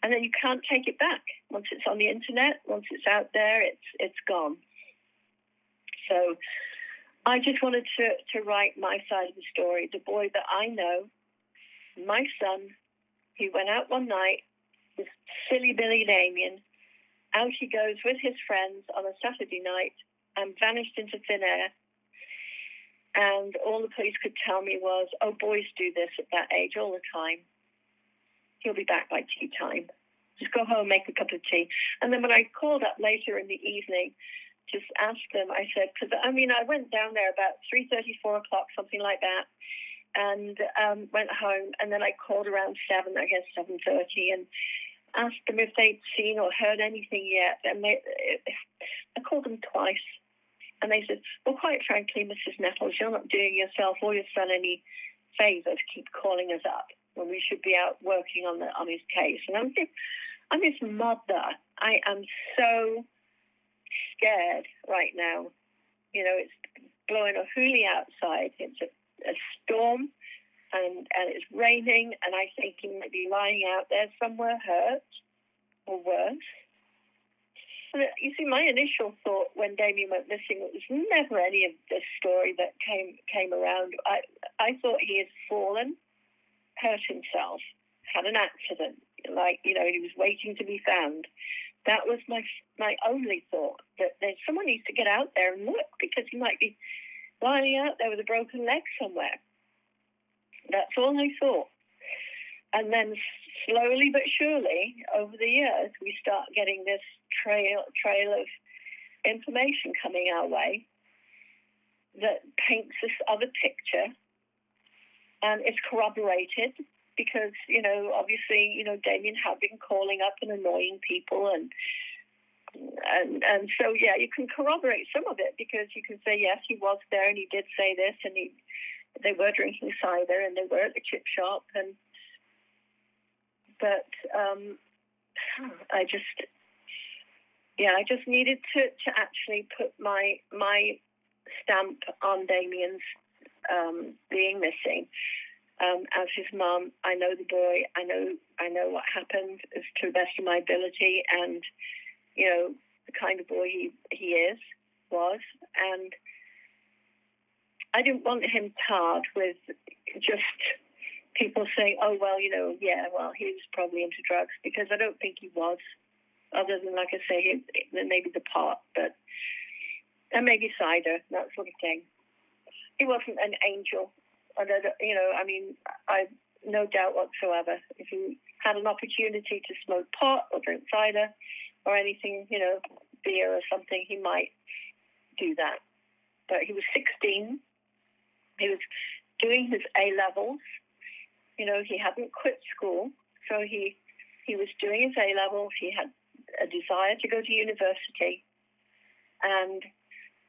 And then you can't take it back. Once it's on the internet, once it's out there, it's it's gone. So I just wanted to, to write my side of the story. The boy that I know, my son, he went out one night with silly Billy Damien. Out he goes with his friends on a Saturday night and vanished into thin air and all the police could tell me was, oh, boys do this at that age all the time. He'll be back by tea time. Just go home, make a cup of tea. And then when I called up later in the evening, just asked them, I said, because I mean, I went down there about 3.30, 4 o'clock, something like that, and um, went home. And then I called around 7, I guess 7.30, and asked them if they'd seen or heard anything yet. And they, I called them twice and they said, well, quite frankly, Mrs. Nettles, you're not doing yourself or your son any favour to keep calling us up when we should be out working on the on his case. And I'm just, I'm his mother. I am so scared right now. You know, it's blowing a hoolie outside. It's a, a storm and, and it's raining, and I think he might be lying out there somewhere hurt or worse. Uh, you see, my initial thought when Damien went missing was never any of this story that came came around. I I thought he had fallen, hurt himself, had an accident, like you know he was waiting to be found. That was my my only thought that there's someone needs to get out there and look because he might be lying out there with a broken leg somewhere. That's all I thought. And then slowly but surely, over the years, we start getting this trail trail of information coming our way that paints this other picture, and it's corroborated because you know obviously you know Damien had been calling up and annoying people and. And and so yeah, you can corroborate some of it because you can say yes, he was there and he did say this, and he they were drinking cider and they were at the chip shop and but um, I just, yeah, I just needed to, to actually put my my stamp on Damien's um, being missing. Um, as his mum, I know the boy. I know I know what happened as to the best of my ability, and you know the kind of boy he he is was, and I didn't want him tarred with just people saying, oh, well, you know, yeah, well, he was probably into drugs because I don't think he was, other than, like I say, he, maybe the pot, but, and maybe cider, that sort of thing. He wasn't an angel. I you know, I mean, I've no doubt whatsoever. If he had an opportunity to smoke pot or drink cider or anything, you know, beer or something, he might do that. But he was 16. He was doing his A levels you know, he hadn't quit school, so he he was doing his A levels. He had a desire to go to university. And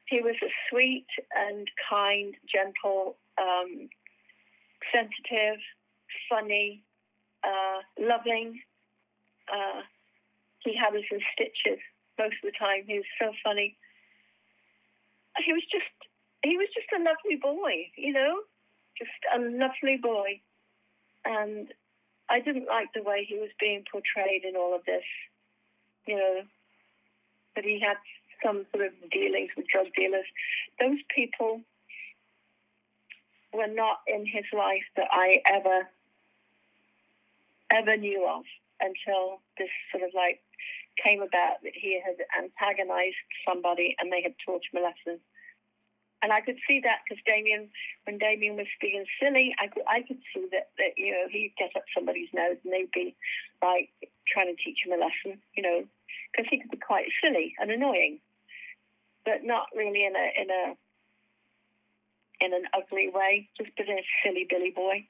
he was a sweet and kind, gentle, um, sensitive, funny, uh, loving. Uh, he had us in stitches most of the time. He was so funny. He was just he was just a lovely boy, you know, just a lovely boy. And I didn't like the way he was being portrayed in all of this, you know, that he had some sort of dealings with drug dealers. Those people were not in his life that I ever, ever knew of until this sort of like came about that he had antagonized somebody and they had taught him a lesson. And I could see that because Damien, when Damien was being silly, I could I could see that that you know he'd get up somebody's nose and they'd be like trying to teach him a lesson, you know, because he could be quite silly and annoying, but not really in a in a in an ugly way, just in a silly Billy boy.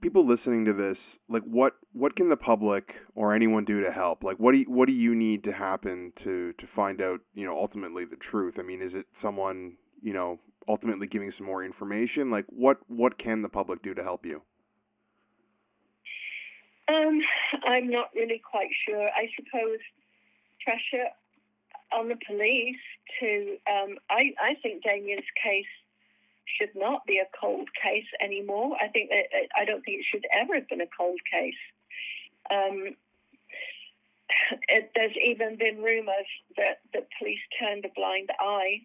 People listening to this, like what what can the public or anyone do to help? Like what do you, what do you need to happen to to find out, you know, ultimately the truth? I mean, is it someone, you know, ultimately giving some more information? Like what what can the public do to help you? Um, I'm not really quite sure. I suppose pressure on the police to. Um, I I think Damien's case should not be a cold case anymore. I think that I don't think it should ever have been a cold case. Um, it, there's even been rumours that the police turned a blind eye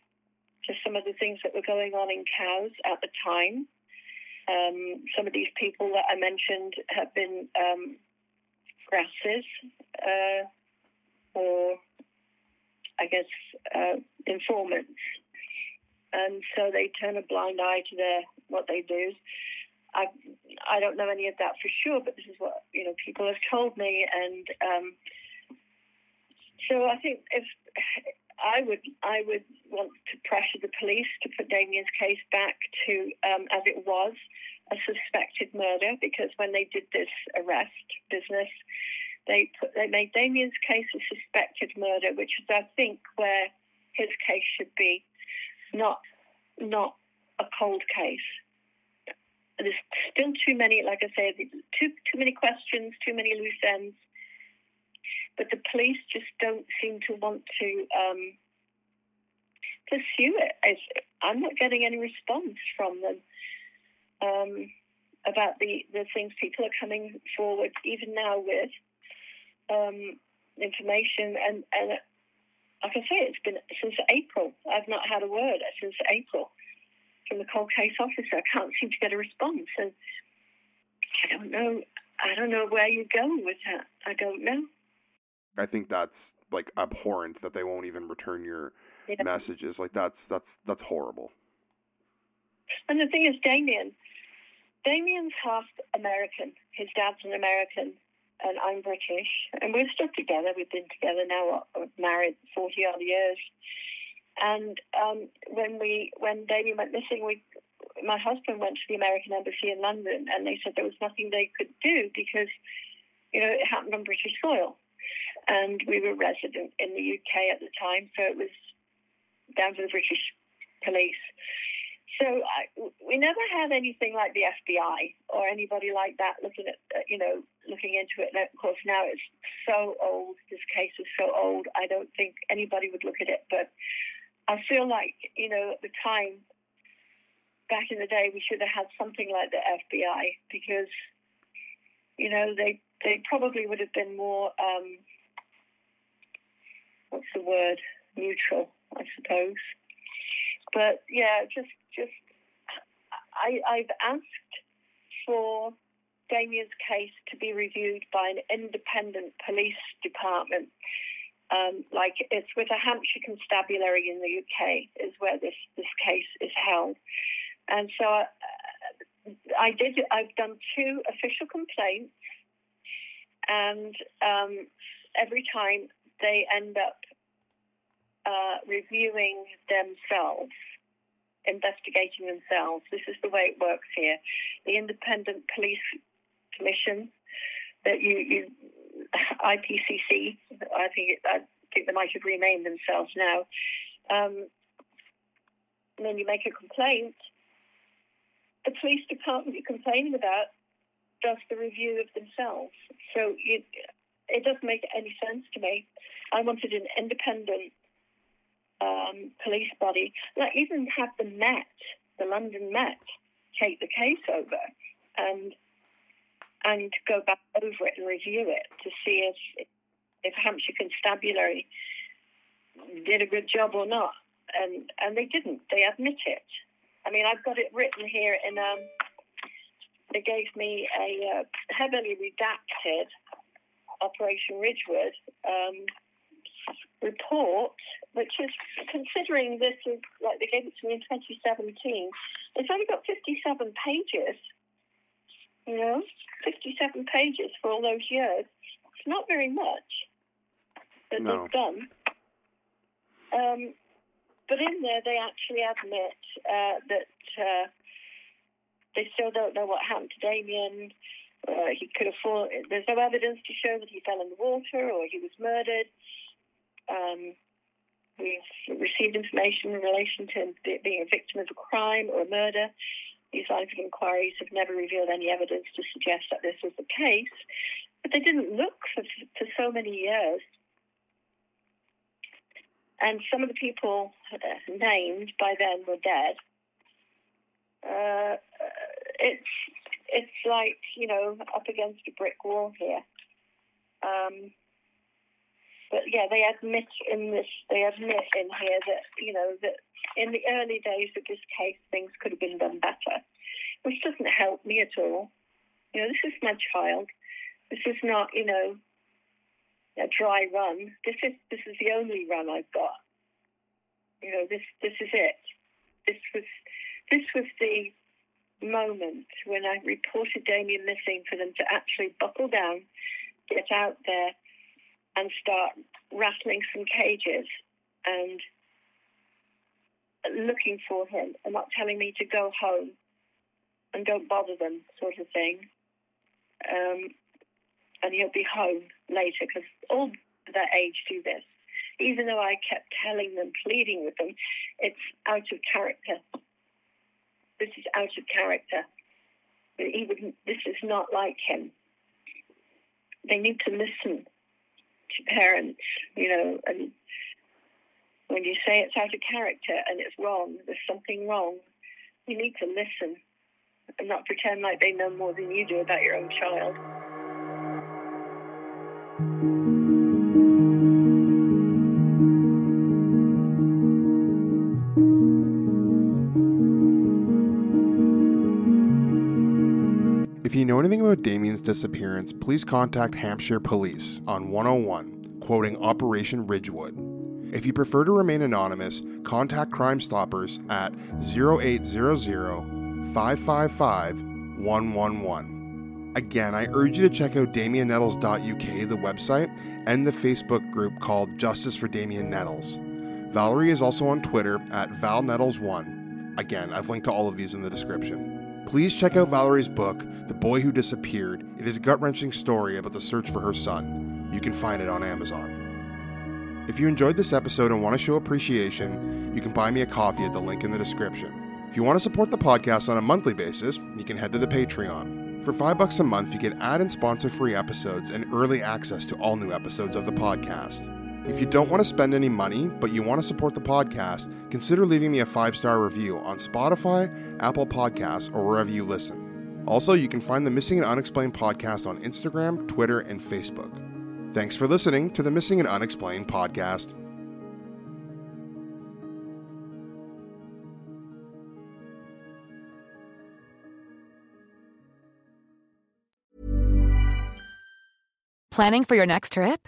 to some of the things that were going on in Cowes at the time. Um, some of these people that I mentioned have been um, grasses uh, or, I guess, uh, informants. And so they turn a blind eye to their what they do. I I don't know any of that for sure, but this is what you know people have told me, and um, so I think if I would I would want to pressure the police to put Damien's case back to um, as it was a suspected murder because when they did this arrest business, they put, they made Damien's case a suspected murder, which is I think where his case should be, not not a cold case. There's still too many, like I said, too too many questions, too many loose ends but the police just don't seem to want to um, pursue it. I'm not getting any response from them um, about the, the things people are coming forward, even now with um, information. And, and like I say, it's been since April. I've not had a word since April from the cold case officer. I can't seem to get a response, and I don't know. I don't know where you're going with that. I don't know. I think that's like abhorrent that they won't even return your yeah. messages. Like that's that's that's horrible. And the thing is, Damien, Damien's half American. His dad's an American, and I'm British, and we're stuck together. We've been together now, married forty odd years. And um, when we when Damien went missing, we my husband went to the American embassy in London, and they said there was nothing they could do because you know it happened on British soil and we were resident in the UK at the time, so it was down to the British police. So I, we never had anything like the FBI or anybody like that looking at, you know, looking into it. And of course, now it's so old. This case is so old. I don't think anybody would look at it. But I feel like, you know, at the time, back in the day, we should have had something like the FBI because, you know, they they probably would have been more. Um, what's the word? Neutral, I suppose. But yeah, just just I, I've asked for Damien's case to be reviewed by an independent police department. Um, like it's with a Hampshire Constabulary in the UK is where this this case is held, and so I, uh, I did. I've done two official complaints, and um, every time they end up uh, reviewing themselves, investigating themselves. This is the way it works here. The Independent Police Commission that you, you IPCC. I think I think they might have renamed themselves now. Um, and then you make a complaint. The police department you're complaining about does the review of themselves. So you, it doesn't make any sense to me. I wanted an independent um, police body, like even have the Met, the London Met, take the case over and and go back over it and review it to see if if Hampshire Constabulary did a good job or not. And and they didn't. They admit it. I mean, I've got it written here in um. They gave me a uh, heavily redacted Operation Ridgewood um, report, which is considering this is like they gave it to me in 2017. It's only got 57 pages. You know, 57 pages for all those years. It's not very much that No. they've done. Um, but in there, they actually admit uh, that uh, they still don't know what happened to Damien. Uh, he could have fallen. There's no evidence to show that he fell in the water or he was murdered. Um, we've received information in relation to him being a victim of a crime or a murder. These lines of inquiries have never revealed any evidence to suggest that this was the case, but they didn't look for, for so many years. And some of the people uh, named by then were dead. Uh, it's it's like you know up against a brick wall here. Um, but yeah, they admit in this, they admit in here that you know that in the early days of this case, things could have been done better, which doesn't help me at all. You know, this is my child. This is not you know a dry run. This is this is the only run I've got. You know, this this is it. This was this was the moment when I reported Damien missing for them to actually buckle down, get out there, and start rattling some cages and looking for him and not telling me to go home and don't bother them, sort of thing. Um, and he'll be home later because all that age do this. Even though I kept telling them, pleading with them, it's out of character. This is out of character. He would, this is not like him. They need to listen to parents, you know, and when you say it's out of character and it's wrong, there's something wrong, you need to listen and not pretend like they know more than you do about your own child. Know anything about Damien's disappearance, please contact Hampshire Police on 101, quoting Operation Ridgewood. If you prefer to remain anonymous, contact Crimestoppers at 0800 555 111. Again, I urge you to check out DamienNettles.uk, the website, and the Facebook group called Justice for Damien Nettles. Valerie is also on Twitter at ValNettles1. Again, I've linked to all of these in the description. Please check out Valerie's book, The Boy Who Disappeared. It is a gut wrenching story about the search for her son. You can find it on Amazon. If you enjoyed this episode and want to show appreciation, you can buy me a coffee at the link in the description. If you want to support the podcast on a monthly basis, you can head to the Patreon. For five bucks a month, you get ad and sponsor free episodes and early access to all new episodes of the podcast. If you don't want to spend any money, but you want to support the podcast, consider leaving me a five star review on Spotify, Apple Podcasts, or wherever you listen. Also, you can find the Missing and Unexplained podcast on Instagram, Twitter, and Facebook. Thanks for listening to the Missing and Unexplained podcast. Planning for your next trip?